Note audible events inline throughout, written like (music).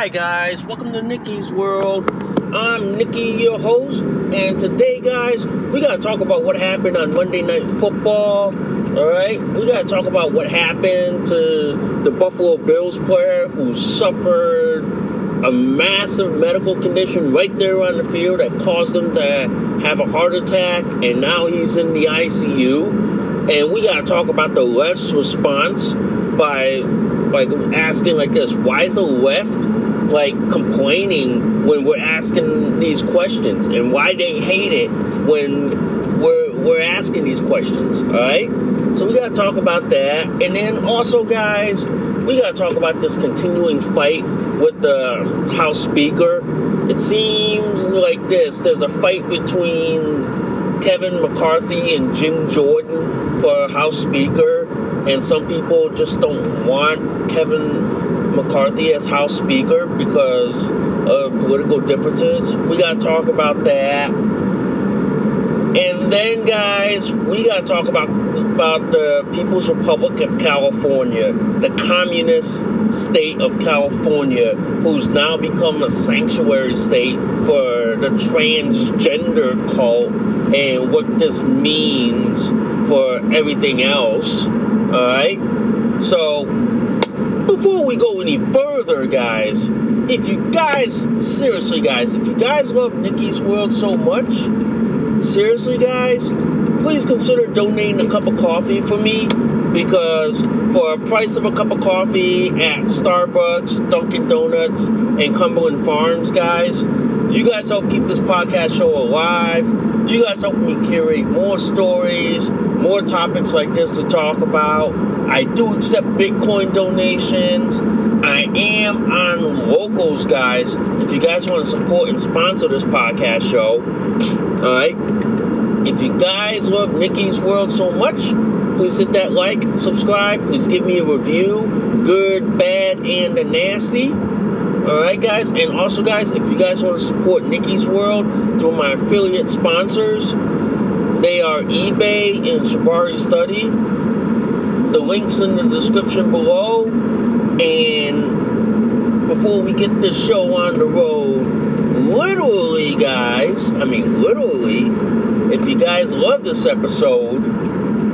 Hi guys, welcome to Nikki's World. I'm Nikki, your host, and today, guys, we gotta talk about what happened on Monday Night Football. Alright, we gotta talk about what happened to the Buffalo Bills player who suffered a massive medical condition right there on the field that caused him to have a heart attack, and now he's in the ICU. And we gotta talk about the left's response by like asking like this why is the left like complaining when we're asking these questions and why they hate it when we're we're asking these questions all right so we got to talk about that and then also guys we got to talk about this continuing fight with the um, house speaker. It seems like this there's a fight between kevin mccarthy and jim jordan for house speaker and some people just don't want Kevin McCarthy as House Speaker because of political differences. We got to talk about that. And then, guys, we got to talk about about the People's Republic of California, the communist state of California, who's now become a sanctuary state for the transgender cult and what this means for everything else. Alright? So, before we any further, guys, if you guys, seriously, guys, if you guys love Nikki's World so much, seriously, guys, please consider donating a cup of coffee for me because for a price of a cup of coffee at Starbucks, Dunkin' Donuts, and Cumberland Farms, guys, you guys help keep this podcast show alive. You guys help me curate more stories, more topics like this to talk about. I do accept Bitcoin donations. I am on locals, guys. If you guys want to support and sponsor this podcast show, all right. If you guys love Nikki's World so much, please hit that like, subscribe. Please give me a review, good, bad, and the nasty. All right, guys. And also, guys, if you guys want to support Nikki's World through my affiliate sponsors, they are eBay and Shabari Study. The links in the description below. And before we get this show on the road, literally, guys, I mean, literally, if you guys love this episode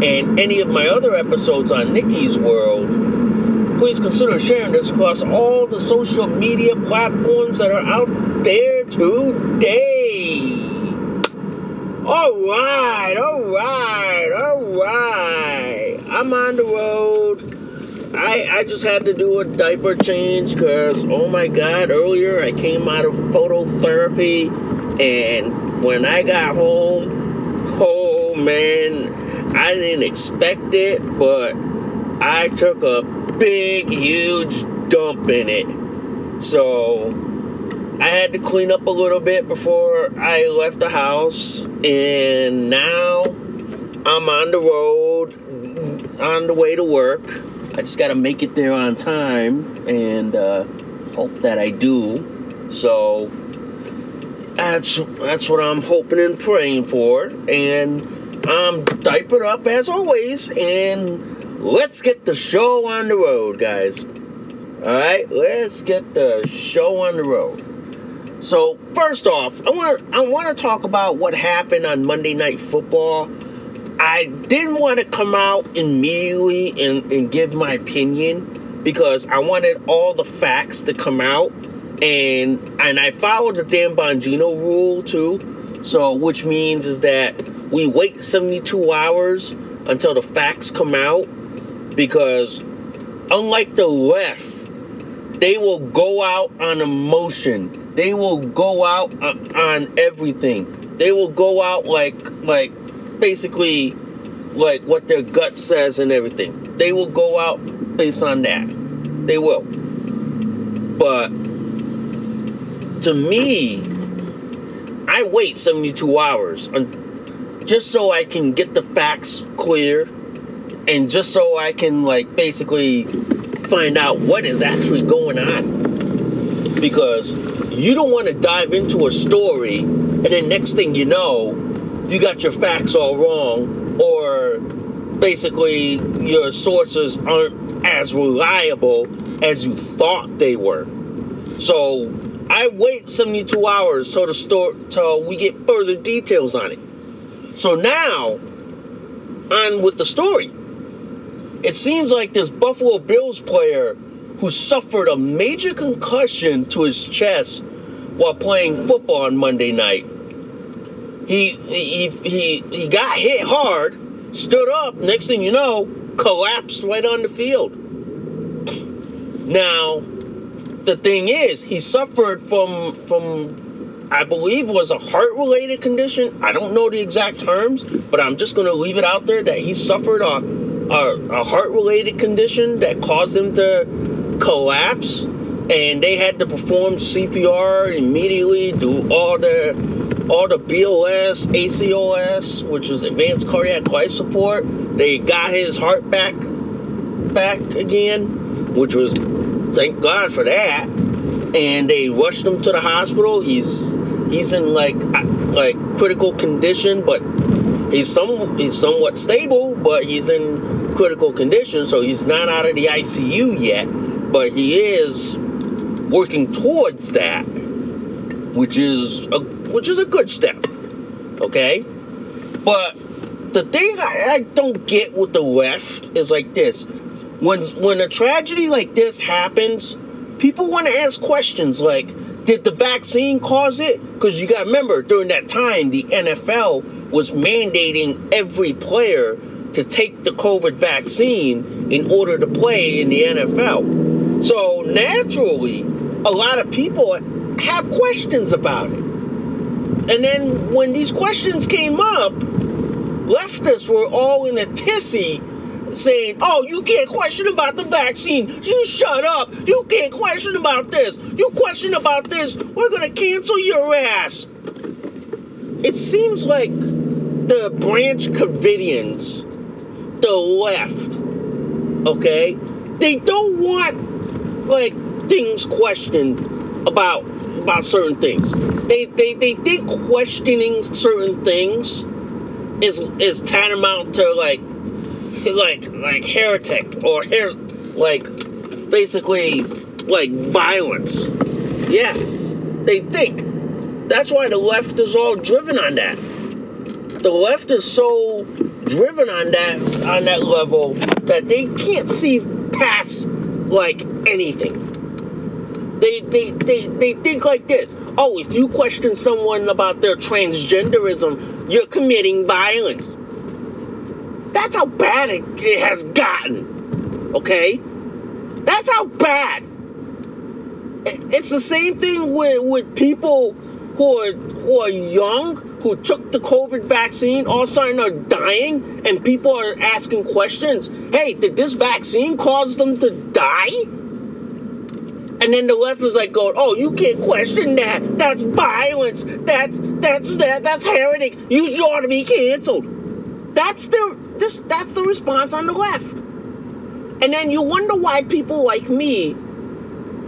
and any of my other episodes on Nikki's World, please consider sharing this across all the social media platforms that are out there today. All right, all. I'm on the road. I, I just had to do a diaper change because, oh my God, earlier I came out of phototherapy and when I got home, oh man, I didn't expect it, but I took a big, huge dump in it. So I had to clean up a little bit before I left the house, and now I'm on the road, on the way to work. I just got to make it there on time and uh, hope that I do. So that's that's what I'm hoping and praying for. And I'm diapered up as always. And let's get the show on the road, guys. All right, let's get the show on the road. So first off, I want I want to talk about what happened on Monday Night Football. I didn't want to come out immediately and, and give my opinion because I wanted all the facts to come out and and I followed the Dan Bongino rule too. So which means is that we wait 72 hours until the facts come out because unlike the left, they will go out on emotion. They will go out on everything. They will go out like like basically like what their gut says and everything. They will go out based on that. They will. But to me, I wait 72 hours just so I can get the facts clear and just so I can like basically find out what is actually going on. Because you don't want to dive into a story and then next thing you know, you got your facts all wrong, or basically your sources aren't as reliable as you thought they were. So I wait 72 hours till the store till we get further details on it. So now, on with the story. It seems like this Buffalo Bills player who suffered a major concussion to his chest while playing football on Monday night he he he he got hit hard, stood up. Next thing you know, collapsed right on the field. Now, the thing is, he suffered from from I believe was a heart related condition. I don't know the exact terms, but I'm just going to leave it out there that he suffered a a, a heart related condition that caused him to collapse, and they had to perform CPR immediately, do all the all the BLS, ACLS, which is advanced cardiac life support. They got his heart back back again, which was thank God for that. And they rushed him to the hospital. He's he's in like like critical condition, but he's some he's somewhat stable, but he's in critical condition, so he's not out of the ICU yet, but he is working towards that, which is a which is a good step. Okay? But the thing I, I don't get with the left is like this. When when a tragedy like this happens, people want to ask questions like, did the vaccine cause it? Because you got to remember, during that time, the NFL was mandating every player to take the COVID vaccine in order to play in the NFL. So naturally, a lot of people have questions about it. And then when these questions came up, leftists were all in a tizzy saying, oh, you can't question about the vaccine. You shut up. You can't question about this. You question about this. We're going to cancel your ass. It seems like the Branch Covidians, the left, okay, they don't want like things questioned about about certain things. They they they think questioning certain things is is tantamount to like like like heretic or her like basically like violence. Yeah, they think. That's why the left is all driven on that. The left is so driven on that on that level that they can't see past like anything. They, they, they, they think like this. Oh, if you question someone about their transgenderism, you're committing violence. That's how bad it, it has gotten. Okay? That's how bad. It's the same thing with, with people who are who are young, who took the COVID vaccine, all of a sudden are dying, and people are asking questions. Hey, did this vaccine cause them to die? And then the left was like going, "Oh, you can't question that. That's violence. That's that's that, that's heretic. You ought to be canceled." That's the this that's the response on the left. And then you wonder why people like me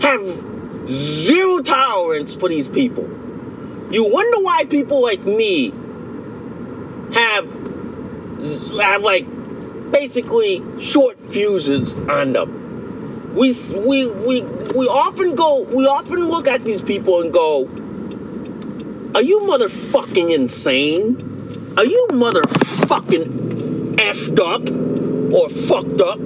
have zero tolerance for these people. You wonder why people like me have have like basically short fuses on them. We we we we often go we often look at these people and go, "Are you motherfucking insane? Are you motherfucking effed up or fucked up?"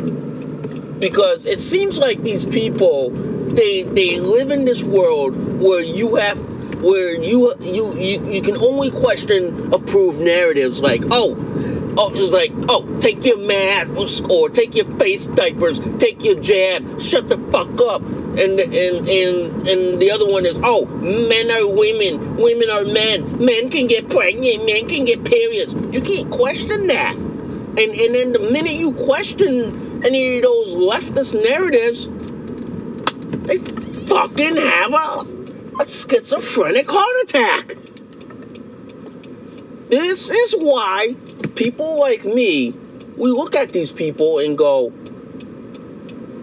Because it seems like these people they they live in this world where you have where you you you, you can only question approved narratives like oh oh it was like oh take your mask or take your face diapers take your jab shut the fuck up. And and and and the other one is oh men are women. Women are men. Men can get pregnant men can get periods. You can't question that. And and then the minute you question any of those leftist narratives they fucking have a a schizophrenic heart attack. This is why people like me, we look at these people and go,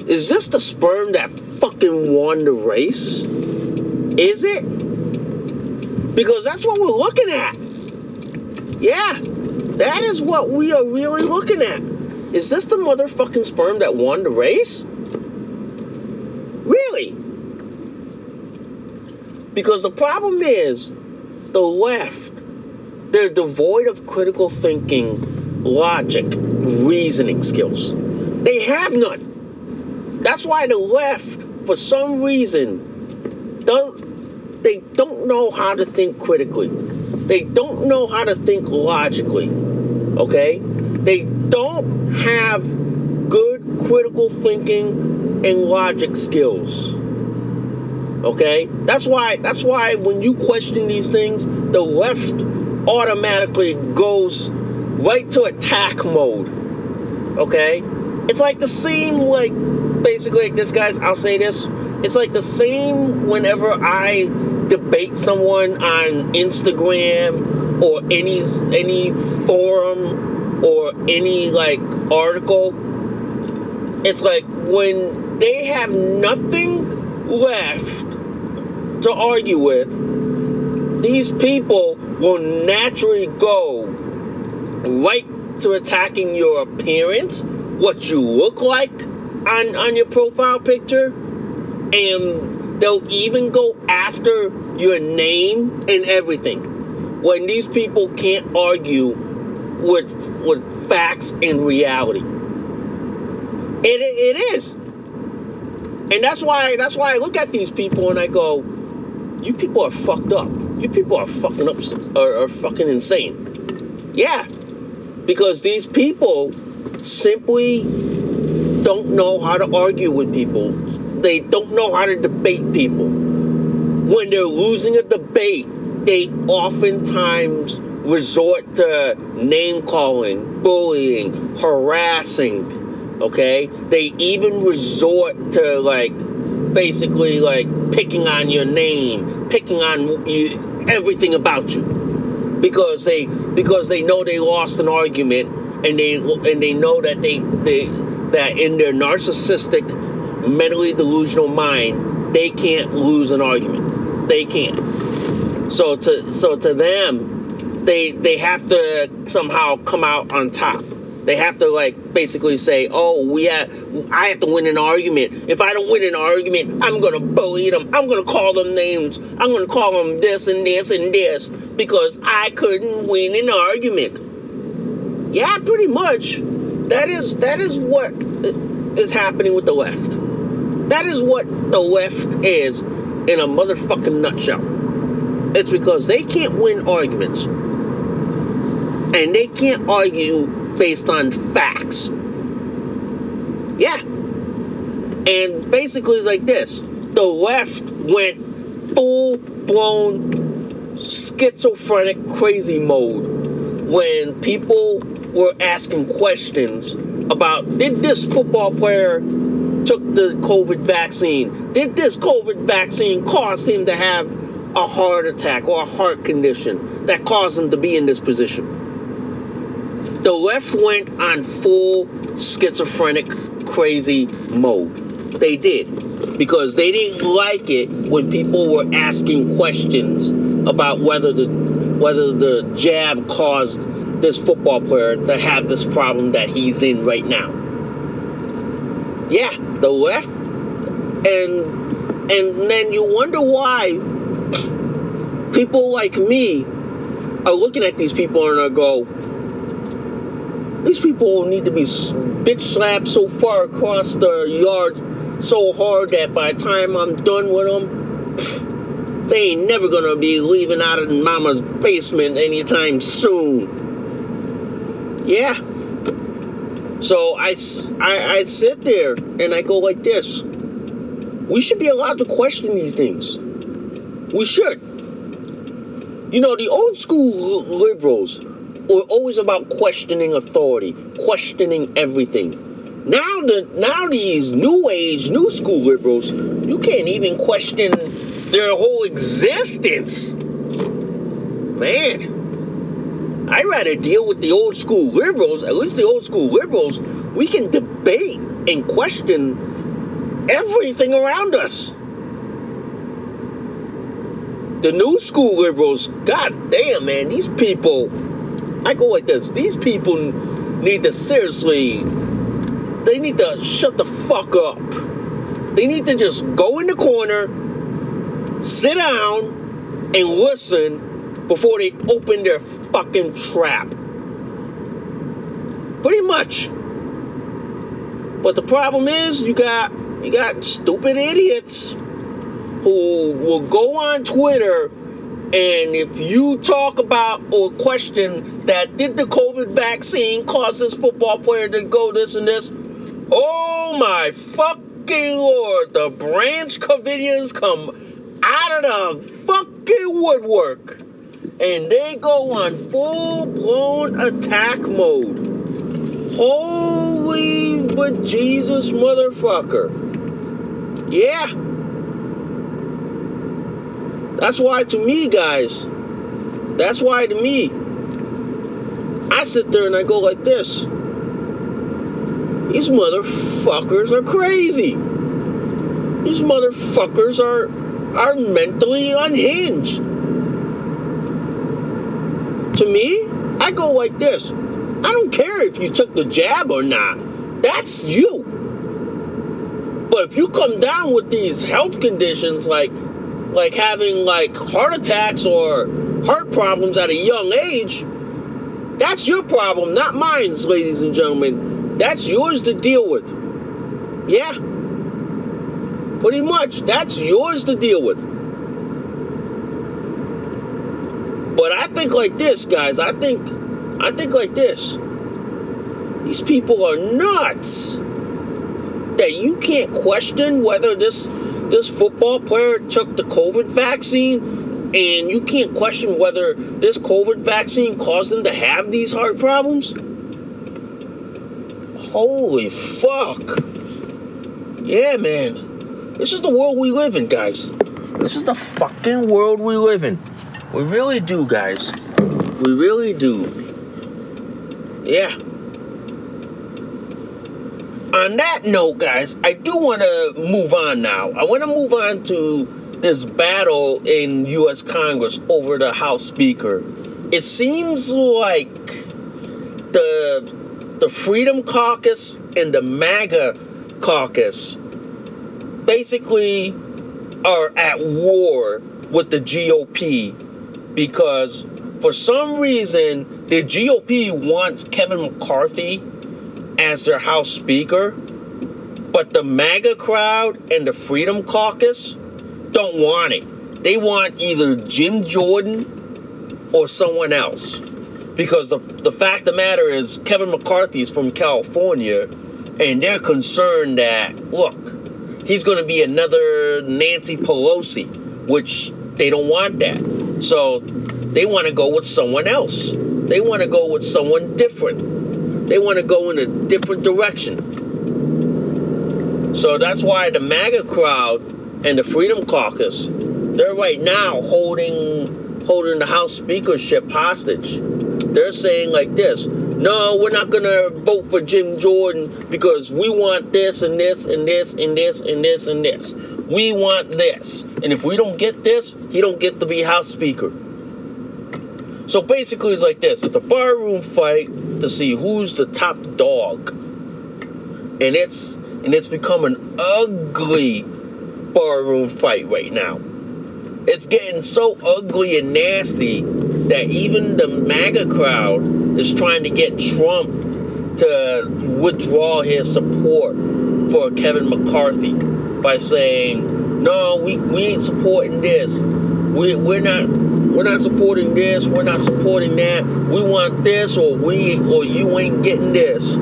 is this the sperm that fucking won the race? Is it? Because that's what we're looking at. Yeah, that is what we are really looking at. Is this the motherfucking sperm that won the race? Really? Because the problem is, the left, they're devoid of critical thinking, logic, reasoning skills. They have none. That's why the left, for some reason, does they don't know how to think critically. They don't know how to think logically. Okay? They don't have good critical thinking and logic skills. Okay? That's why that's why when you question these things, the left automatically goes right to attack mode. Okay? It's like the same like basically like this guys, I'll say this. It's like the same whenever I debate someone on Instagram or any any forum or any like article. It's like when they have nothing left to argue with, these people will naturally go right to attacking your appearance, what you look like on, on your profile picture, and they'll even go after your name and everything. When these people can't argue with with facts and reality. It, it is. And that's why that's why I look at these people and I go, you people are fucked up. You people are fucking up, are, are fucking insane. Yeah, because these people simply don't know how to argue with people. They don't know how to debate people. When they're losing a debate, they oftentimes resort to name calling, bullying, harassing. Okay, they even resort to like basically like picking on your name, picking on you, everything about you, because they because they know they lost an argument and they and they know that they they that in their narcissistic, mentally delusional mind they can't lose an argument. They can't. So to so to them, they they have to somehow come out on top. They have to like basically say, "Oh, we have, I have to win an argument. If I don't win an argument, I'm gonna bully them. I'm gonna call them names. I'm gonna call them this and this and this because I couldn't win an argument." Yeah, pretty much. That is that is what uh, is happening with the left. That is what the left is in a motherfucking nutshell. It's because they can't win arguments. And they can't argue based on facts. Yeah. And basically, it's like this the left went full blown schizophrenic crazy mode when people were asking questions about did this football player took the COVID vaccine? Did this COVID vaccine cause him to have a heart attack or a heart condition that caused him to be in this position? The left went on full schizophrenic, crazy mode. They did. Because they didn't like it when people were asking questions about whether the whether the jab caused this football player to have this problem that he's in right now. Yeah, the left and and then you wonder why people like me are looking at these people and I go, these people need to be bitch slapped so far across the yard so hard that by the time I'm done with them, they ain't never gonna be leaving out of mama's basement anytime soon. Yeah. So I, I, I sit there and I go like this. We should be allowed to question these things. We should. You know, the old school liberals were always about questioning authority, questioning everything. Now the now these new age, new school liberals, you can't even question their whole existence. Man, I'd rather deal with the old school liberals, at least the old school liberals, we can debate and question everything around us. The new school liberals, god damn man, these people I go like this. These people need to seriously, they need to shut the fuck up. They need to just go in the corner, sit down, and listen before they open their fucking trap. Pretty much. But the problem is you got you got stupid idiots who will go on Twitter and if you talk about or question that did the COVID vaccine cause this football player to go this and this, oh my fucking lord, the Branch Covidians come out of the fucking woodwork and they go on full blown attack mode. Holy but Jesus motherfucker. Yeah. That's why to me, guys, that's why to me, I sit there and I go like this. These motherfuckers are crazy. These motherfuckers are are mentally unhinged. To me, I go like this. I don't care if you took the jab or not. That's you. But if you come down with these health conditions like like having like heart attacks or heart problems at a young age, that's your problem, not mine, ladies and gentlemen. That's yours to deal with. Yeah. Pretty much, that's yours to deal with. But I think like this, guys. I think I think like this. These people are nuts. That you can't question whether this this football player took the COVID vaccine, and you can't question whether this COVID vaccine caused them to have these heart problems? Holy fuck. Yeah, man. This is the world we live in, guys. This is the fucking world we live in. We really do, guys. We really do. Yeah on that note, guys, I do want to move on now. I want to move on to this battle in U.S. Congress over the House Speaker. It seems like the the Freedom Caucus and the MAGA Caucus basically are at war with the GOP because for some reason the GOP wants Kevin McCarthy as their House Speaker, but the MAGA crowd and the Freedom Caucus don't want it. They want either Jim Jordan or someone else. Because the, the fact of the matter is, Kevin McCarthy is from California, and they're concerned that, look, he's going to be another Nancy Pelosi, which they don't want that. So they want to go with someone else. They want to go with someone different. They want to go in a different direction. So that's why the MAGA crowd and the Freedom Caucus, they're right now holding holding the House speakership hostage. They're saying like this, no, we're not gonna vote for Jim Jordan because we want this and this and this and this and this and this. We want this, and if we don't get this, he don't get to be House Speaker. So basically, it's like this: it's a barroom fight to see who's the top dog, and it's and it's become an ugly barroom fight right now. It's getting so ugly and nasty that even the MAGA crowd is trying to get Trump to withdraw his support for Kevin McCarthy by saying, "No, we, we ain't supporting this. We, we're not we're not supporting this. We're not supporting that. We want this, or we or you ain't getting this."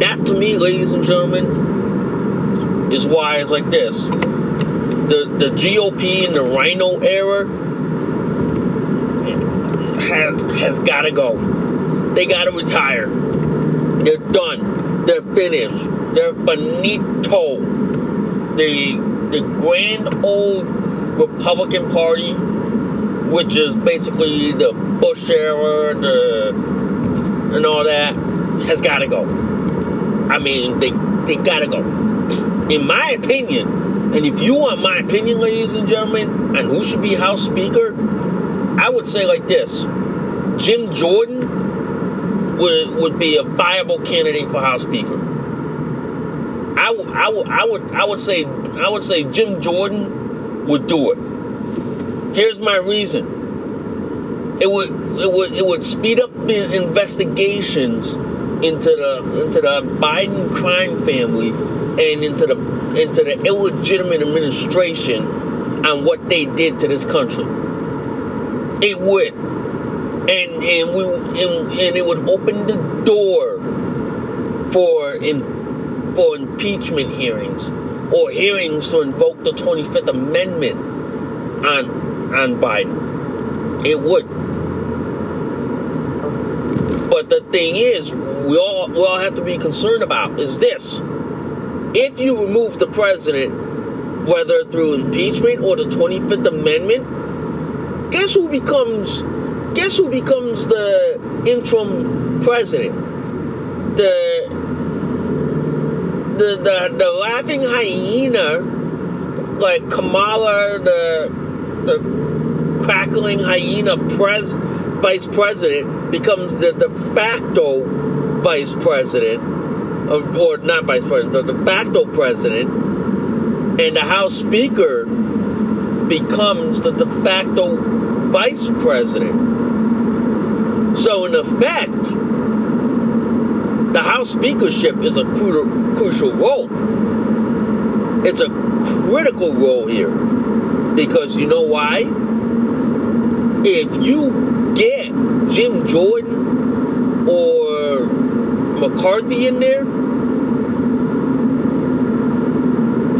That to me, ladies and gentlemen, is why it's like this. The the GOP in the RINO era has, has got to go. They got to retire. They're done. They're finished. They're finito. The the grand old Republican Party, which is basically the Bush era, the and all that, has got to go. I mean, they they got to go. In my opinion, and if you want my opinion, ladies and gentlemen, on who should be House Speaker, I would say like this: Jim Jordan would would be a viable candidate for House Speaker. I would I would I would say I would say Jim Jordan would do it. Here's my reason. It would it would it would speed up investigations into the into the Biden crime family and into the into the illegitimate administration on what they did to this country. It would. And and we and, and it would open the door for in for impeachment hearings or hearings to invoke the 25th Amendment on on Biden. It would. But the thing is, we all we all have to be concerned about is this. If you remove the president, whether through impeachment or the 25th Amendment, guess who becomes guess who becomes the interim president? The the the, the laughing hyena, like Kamala, the the crackling hyena pres vice president becomes the de facto vice president, of, or not vice president, the de facto president, and the House Speaker becomes the de facto vice president. So in effect, speakership is a crucial role. It's a critical role here. Because you know why? If you get Jim Jordan or McCarthy in there,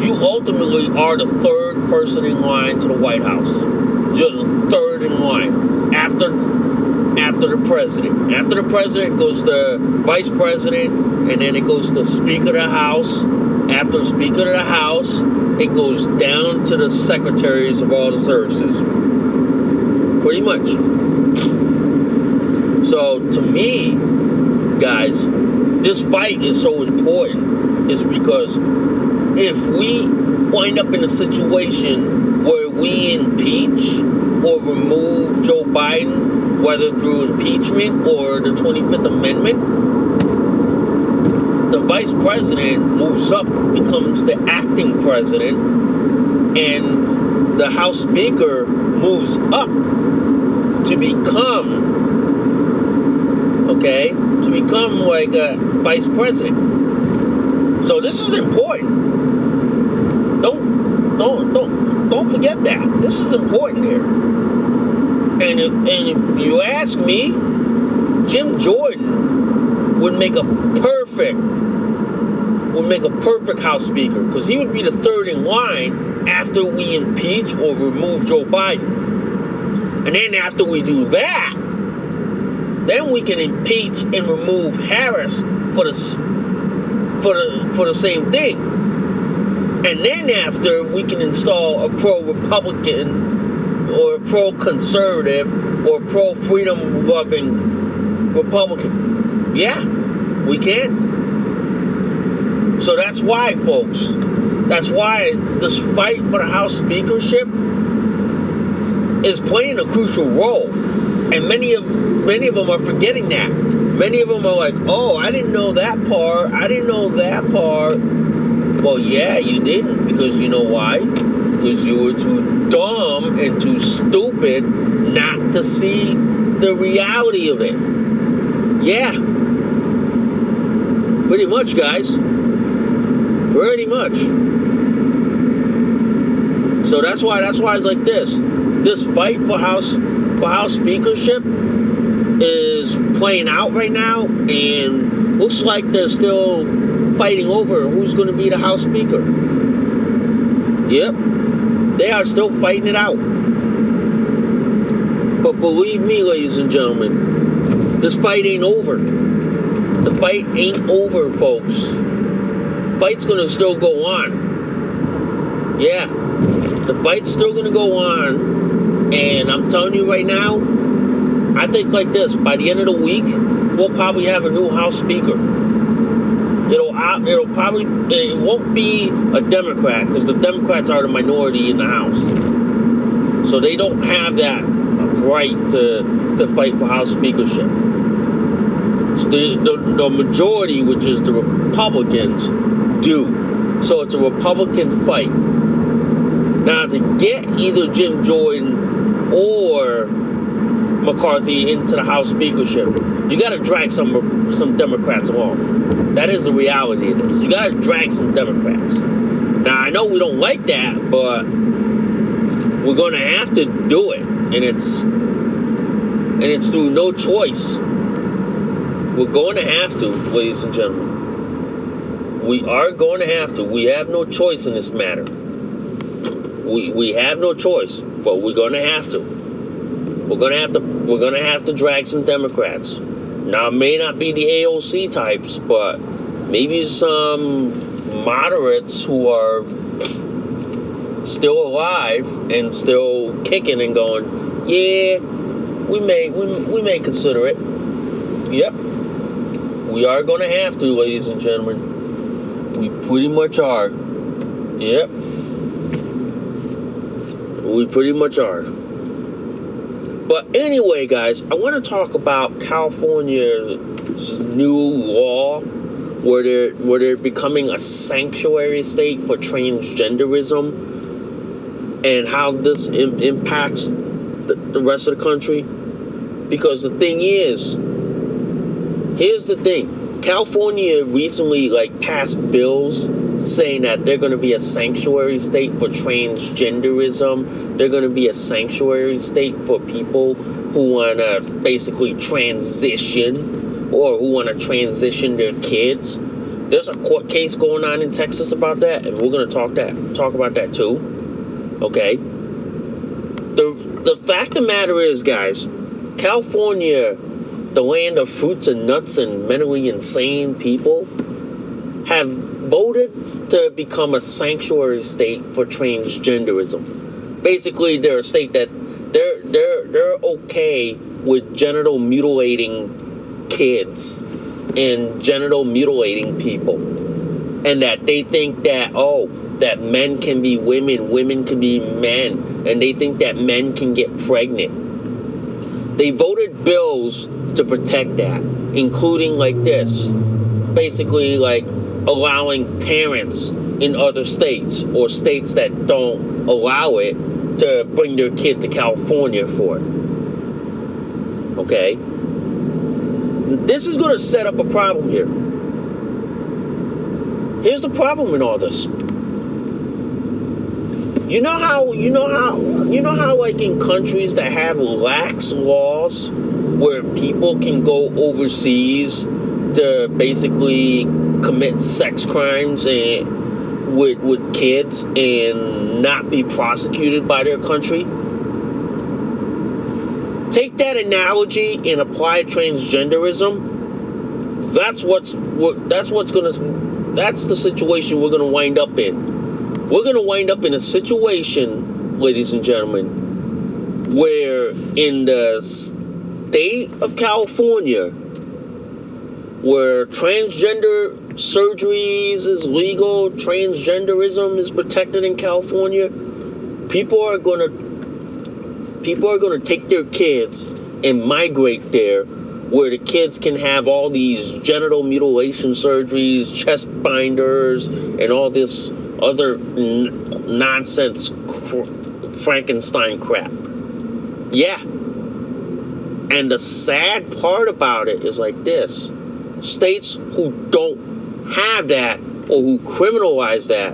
you ultimately are the third person in line to the White House. You're the third in line after after the president. After the president goes the vice president, and then it goes to Speaker of the House. After Speaker of the House, it goes down to the secretaries of all the services. Pretty much. So to me, guys, this fight is so important is because if we wind up in a situation where we impeach or remove Joe Biden, whether through impeachment or the 25th Amendment, the vice president moves up, becomes the acting president, and the House Speaker moves up to become, okay, to become like a vice president. So this is important. Don't, don't, don't, don't forget that. This is important here. And if, and if you ask me, Jim Jordan would make a perfect would make a perfect House Speaker because he would be the third in line after we impeach or remove Joe Biden. And then after we do that, then we can impeach and remove Harris for the for the for the same thing. And then after we can install a pro-Republican or a pro-conservative or pro freedom loving Republican. Yeah, we can. So that's why, folks. That's why this fight for the House speakership is playing a crucial role. And many of many of them are forgetting that. Many of them are like, "Oh, I didn't know that part. I didn't know that part." Well, yeah, you didn't because you know why? Because you were too dumb and too stupid not to see the reality of it. Yeah. Pretty much, guys. Pretty much. So that's why that's why it's like this. This fight for house for house speakership is playing out right now and looks like they're still fighting over who's going to be the house speaker. Yep. They are still fighting it out. But believe me, ladies and gentlemen, this fight ain't over. The fight ain't over, folks. Fight's gonna still go on. Yeah, the fight's still gonna go on. And I'm telling you right now, I think like this: by the end of the week, we'll probably have a new House Speaker. It'll probably it won't be a Democrat because the Democrats are the minority in the House, so they don't have that right to to fight for House speakership. So the, the the majority, which is the Republicans, do. So it's a Republican fight. Now to get either Jim Jordan or McCarthy into the House speakership, you got to drag some some Democrats along. That is the reality of this. You got to drag some Democrats. Now I know we don't like that, but we're going to have to do it, and it's and it's through no choice. We're going to have to, ladies and gentlemen. We are going to have to. We have no choice in this matter. We we have no choice, but we're going to have to. We're going to have to. We're going to have to drag some Democrats. Now, may not be the AOC types, but maybe some moderates who are still alive and still kicking and going, yeah, we may we, we may consider it. Yep. We are going to have to, ladies and gentlemen. We pretty much are. Yep. We pretty much are. But anyway, guys, I want to talk about California's new law where they're where they're becoming a sanctuary state for transgenderism and how this Im- impacts the, the rest of the country. Because the thing is, here's the thing: California recently like passed bills saying that they're going to be a sanctuary state for transgenderism. They're going to be a sanctuary state for people who want to basically transition or who want to transition their kids. There's a court case going on in Texas about that, and we're going to talk that talk about that too. Okay. The the fact of the matter is, guys, California, the land of fruits and nuts and mentally insane people, have voted to become a sanctuary state for transgenderism. Basically, they're a state that they're they're they're okay with genital mutilating kids and genital mutilating people, and that they think that oh that men can be women, women can be men, and they think that men can get pregnant. They voted bills to protect that, including like this, basically like allowing parents in other states or states that don't allow it to bring their kid to California for it. Okay? This is going to set up a problem here. Here's the problem in all this. You know how you know how you know how like in countries that have lax laws where people can go overseas to basically commit sex crimes and with with kids and not be prosecuted by their country. Take that analogy and apply transgenderism. That's what's what that's what's gonna that's the situation we're gonna wind up in. We're gonna wind up in a situation, ladies and gentlemen, where in the state of California, where transgender surgeries is legal, transgenderism is protected in California, people are gonna people are gonna take their kids and migrate there where the kids can have all these genital mutilation surgeries, chest binders, and all this other n- nonsense cr- Frankenstein crap. Yeah. And the sad part about it is like this states who don't have that or who criminalize that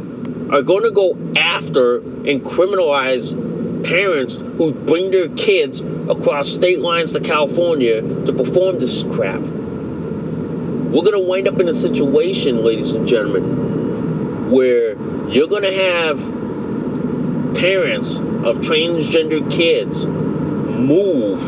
are going to go after and criminalize parents who bring their kids across state lines to California to perform this crap. We're going to wind up in a situation, ladies and gentlemen, where you're going to have parents of transgender kids move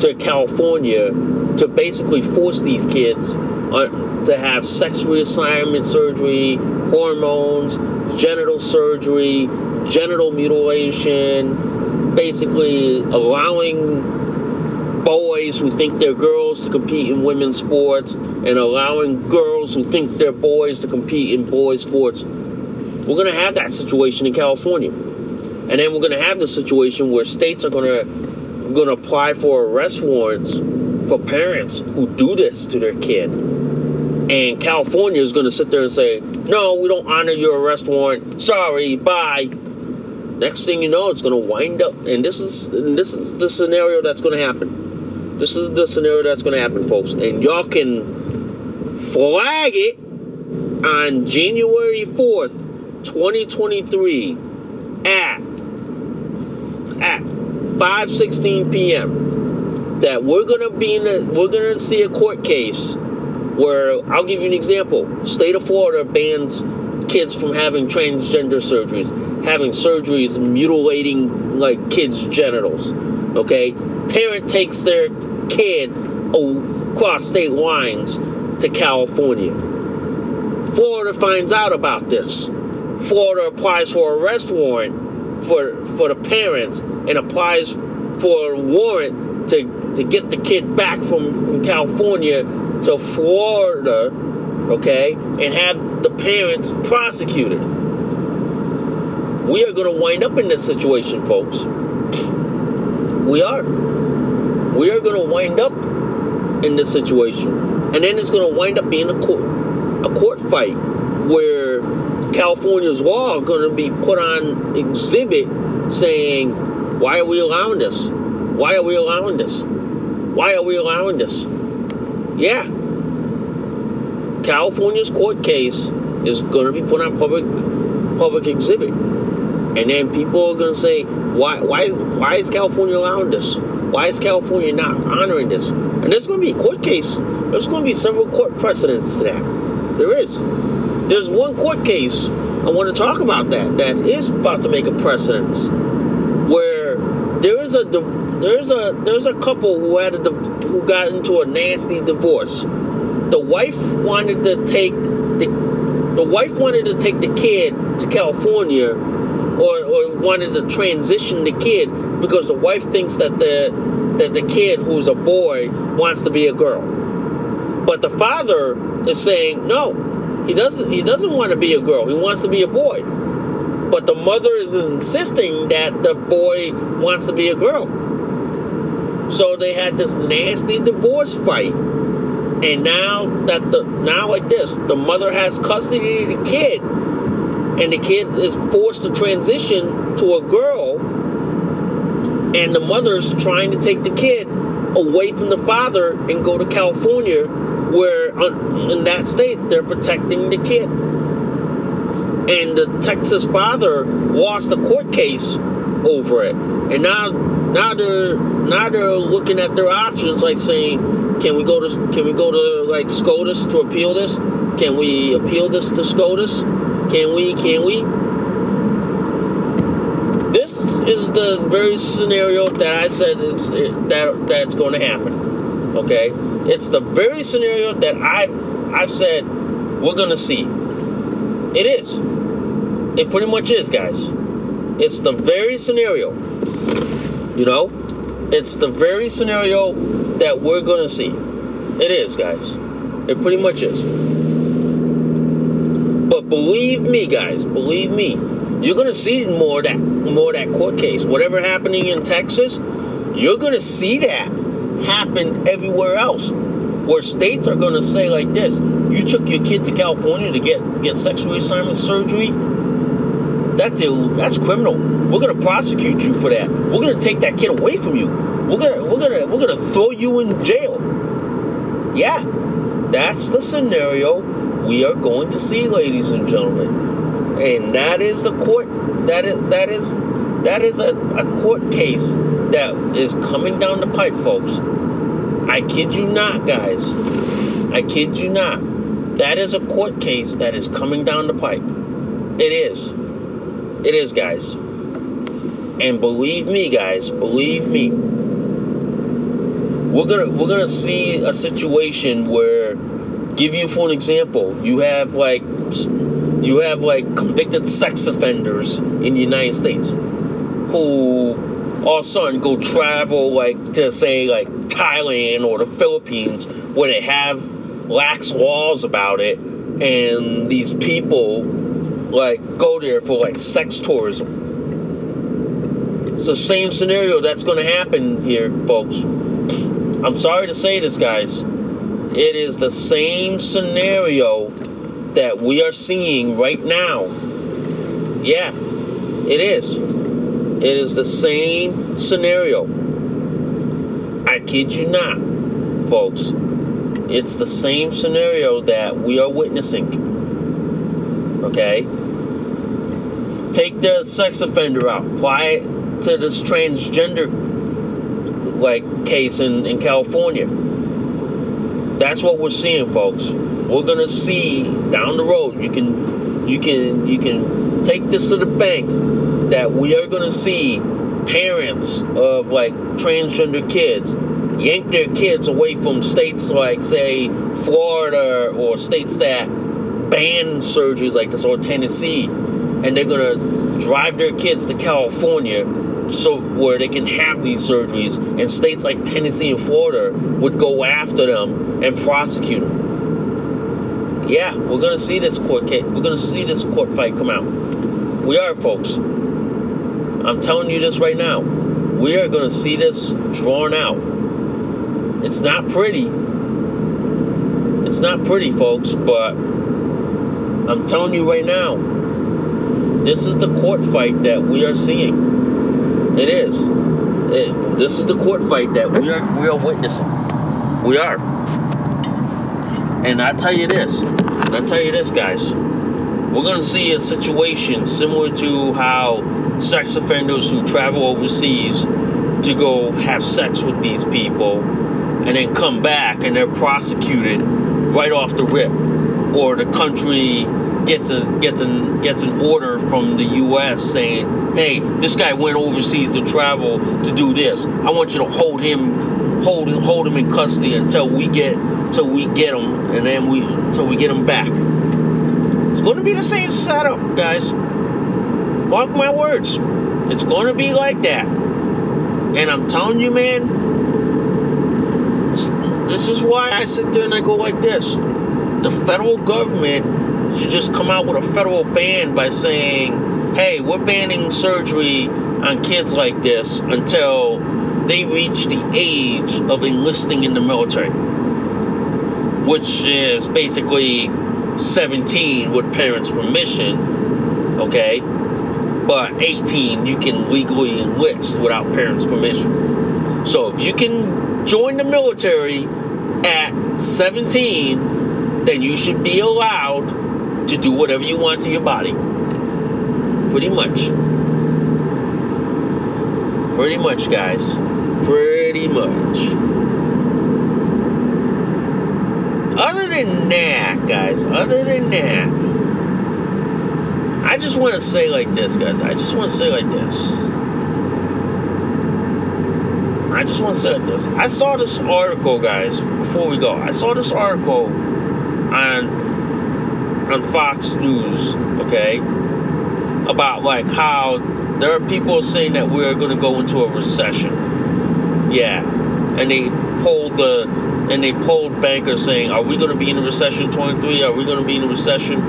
to California to basically force these kids Uh, to have sex reassignment surgery, hormones, genital surgery, genital mutilation, basically allowing boys who think they're girls to compete in women's sports and allowing girls who think they're boys to compete in boys' sports. We're going to have that situation in California. And then we're going to have the situation where states are going to going to apply for arrest warrants for parents who do this to their kid. And California is going to sit there and say, no, we don't honor your arrest warrant. Sorry, bye. Next thing you know, it's going to wind up, and this is and this is the scenario that's going to happen. This is the scenario that's going to happen, folks. And y'all can flag it on January 4th, 2023 at at 5:16 p.m. that we're to be in a, we're to see a court case where I'll give you an example. State of Florida bans kids from having transgender surgeries, having surgeries mutilating like kids' genitals. Okay? Parent takes their kid across state lines to California. Florida finds out about this. Florida applies for arrest warrant for for the parents and applies for a warrant to, to get the kid back from, from California to Florida, okay, and have the parents prosecuted. We are going to wind up in this situation, folks. We are. We are going to wind up in this situation. And then it's going to wind up being a court, a court fight where California's law are going to be put on exhibit saying, why are we allowing this? Why are we allowing this? Why are we allowing this? Yeah. California's court case is going to be put on public public exhibit. And then people are going to say, why, why, why is California allowing this? Why is California not honoring this? And there's going to be a court case. There's going to be several court precedents to that. There is. There's one court case I want to talk about that that is about to make a precedence where there is a there's a there's a couple who had a who got into a nasty divorce. The wife wanted to take the the wife wanted to take the kid to California or, or wanted to transition the kid because the wife thinks that the that the kid who's a boy wants to be a girl. But the father is saying no, he doesn't he doesn't want to be a girl. He wants to be a boy. But the mother is insisting that the boy wants to be a girl. So they had this nasty divorce fight. And now that the now like this, the mother has custody of the kid, and the kid is forced to transition to a girl, and the mother's trying to take the kid away from the father and go to California, where uh, in that state they're protecting the kid. And the Texas father lost a court case over it, and now now they're now they're looking at their options, like saying, can we go to can we go to like SCOTUS to appeal this? Can we appeal this to SCOTUS? Can we? Can we? This is the very scenario that I said is that that's going to happen. Okay, it's the very scenario that I've I've said we're going to see. It is. It pretty much is, guys. It's the very scenario You know, it's the very scenario that we're gonna see. It is, guys. It pretty much is. But believe me, guys, believe me, you're gonna see more that more that court case. Whatever happening in Texas, you're gonna see that happen everywhere else. Where states are gonna say like this, you took your kid to California to get, get sexual assignment surgery. That's Ill, that's criminal. We're gonna prosecute you for that. We're gonna take that kid away from you. We're gonna we're gonna we're gonna throw you in jail. Yeah, that's the scenario we are going to see, ladies and gentlemen. And that is the court that is that is that is a, a court case that is coming down the pipe, folks. I kid you not, guys. I kid you not. That is a court case that is coming down the pipe. It is. It is, guys. And believe me, guys, believe me. We're gonna we're gonna see a situation where give you for an example, you have like you have like convicted sex offenders in the United States who all of a sudden go travel like to say like Thailand or the Philippines where they have lax laws about it and these people like go there for like sex tourism. It's the same scenario that's going to happen here, folks. (laughs) I'm sorry to say this, guys. It is the same scenario that we are seeing right now. Yeah, it is. It is the same scenario. I kid you not, folks. It's the same scenario that we are witnessing. Okay? Take the sex offender out. Apply it to this transgender like case in, in California. That's what we're seeing, folks. We're gonna see down the road. You can you can you can take this to the bank that we are gonna see parents of like transgender kids yank their kids away from states like say Florida or states that ban surgeries like this or Tennessee and they're gonna drive their kids to California so where they can have these surgeries and states like Tennessee and Florida would go after them and prosecute them. Yeah, we're gonna see this court case. We're gonna see this court fight come out. We are, folks. I'm telling you this right now. We are gonna see this drawn out. It's not pretty. It's not pretty, folks, but I'm telling you right now, this is the court fight that we are seeing. It is. It, this is the court fight that we are we are witnessing. We are. And I tell you this, and I tell you this, guys, we're gonna see a situation similar to how sex offenders who travel overseas to go have sex with these people and then come back and they're prosecuted right off the rip, or the country gets a gets an gets an order from the U.S. saying, "Hey, this guy went overseas to travel to do this. I want you to hold him, hold him, hold him in custody until we get until we get him, and then we until we get him back." It's going to be the same setup, guys. Mark my words. It's going to be like that. And I'm telling you, man. This is why I sit there and I go like this. The federal government should just come out with a federal ban by saying, hey, we're banning surgery on kids like this until they reach the age of enlisting in the military, which is basically 17 with parents' permission, okay? But 18, you can legally enlist without parents' permission. So if you can join the military at 17, then you should be allowed to do whatever you want to your body. Pretty much. Pretty much, guys. Pretty much. Other than that, guys, other than that, I just want to say like this, guys. I just want to say like this. I just want to say like this. I saw this article, guys, before we go. I saw this article on on Fox News, okay, about like how there are people saying that we're going to go into a recession. Yeah, and they polled the and they polled bankers saying, "Are we going to be in a recession 23? Are we going to be in a recession?"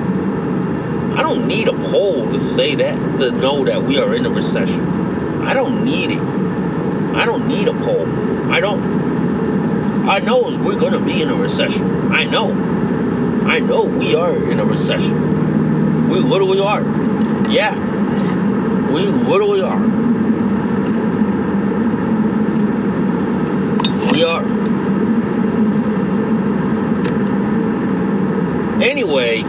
I don't need a poll to say that to know that we are in a recession. I don't need it. I don't need a poll. I don't. I know we're going to be in a recession. I know. I know we are in a recession. We literally are. Yeah. We literally are. We are. Anyway,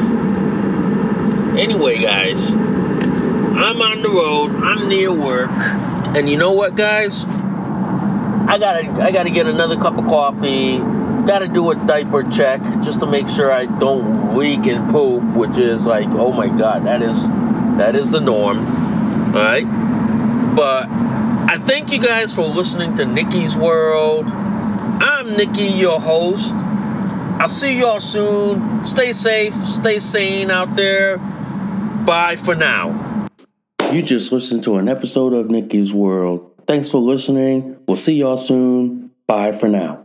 anyway, guys, I'm on the road. I'm near work, and you know what, guys? I gotta, I gotta get another cup of coffee. Gotta do a diaper check just to make sure I don't leak and poop, which is like, oh my god, that is, that is the norm. All right, but I thank you guys for listening to Nikki's World. I'm Nikki, your host. I'll see y'all soon. Stay safe, stay sane out there. Bye for now. You just listened to an episode of Nikki's World. Thanks for listening. We'll see y'all soon. Bye for now.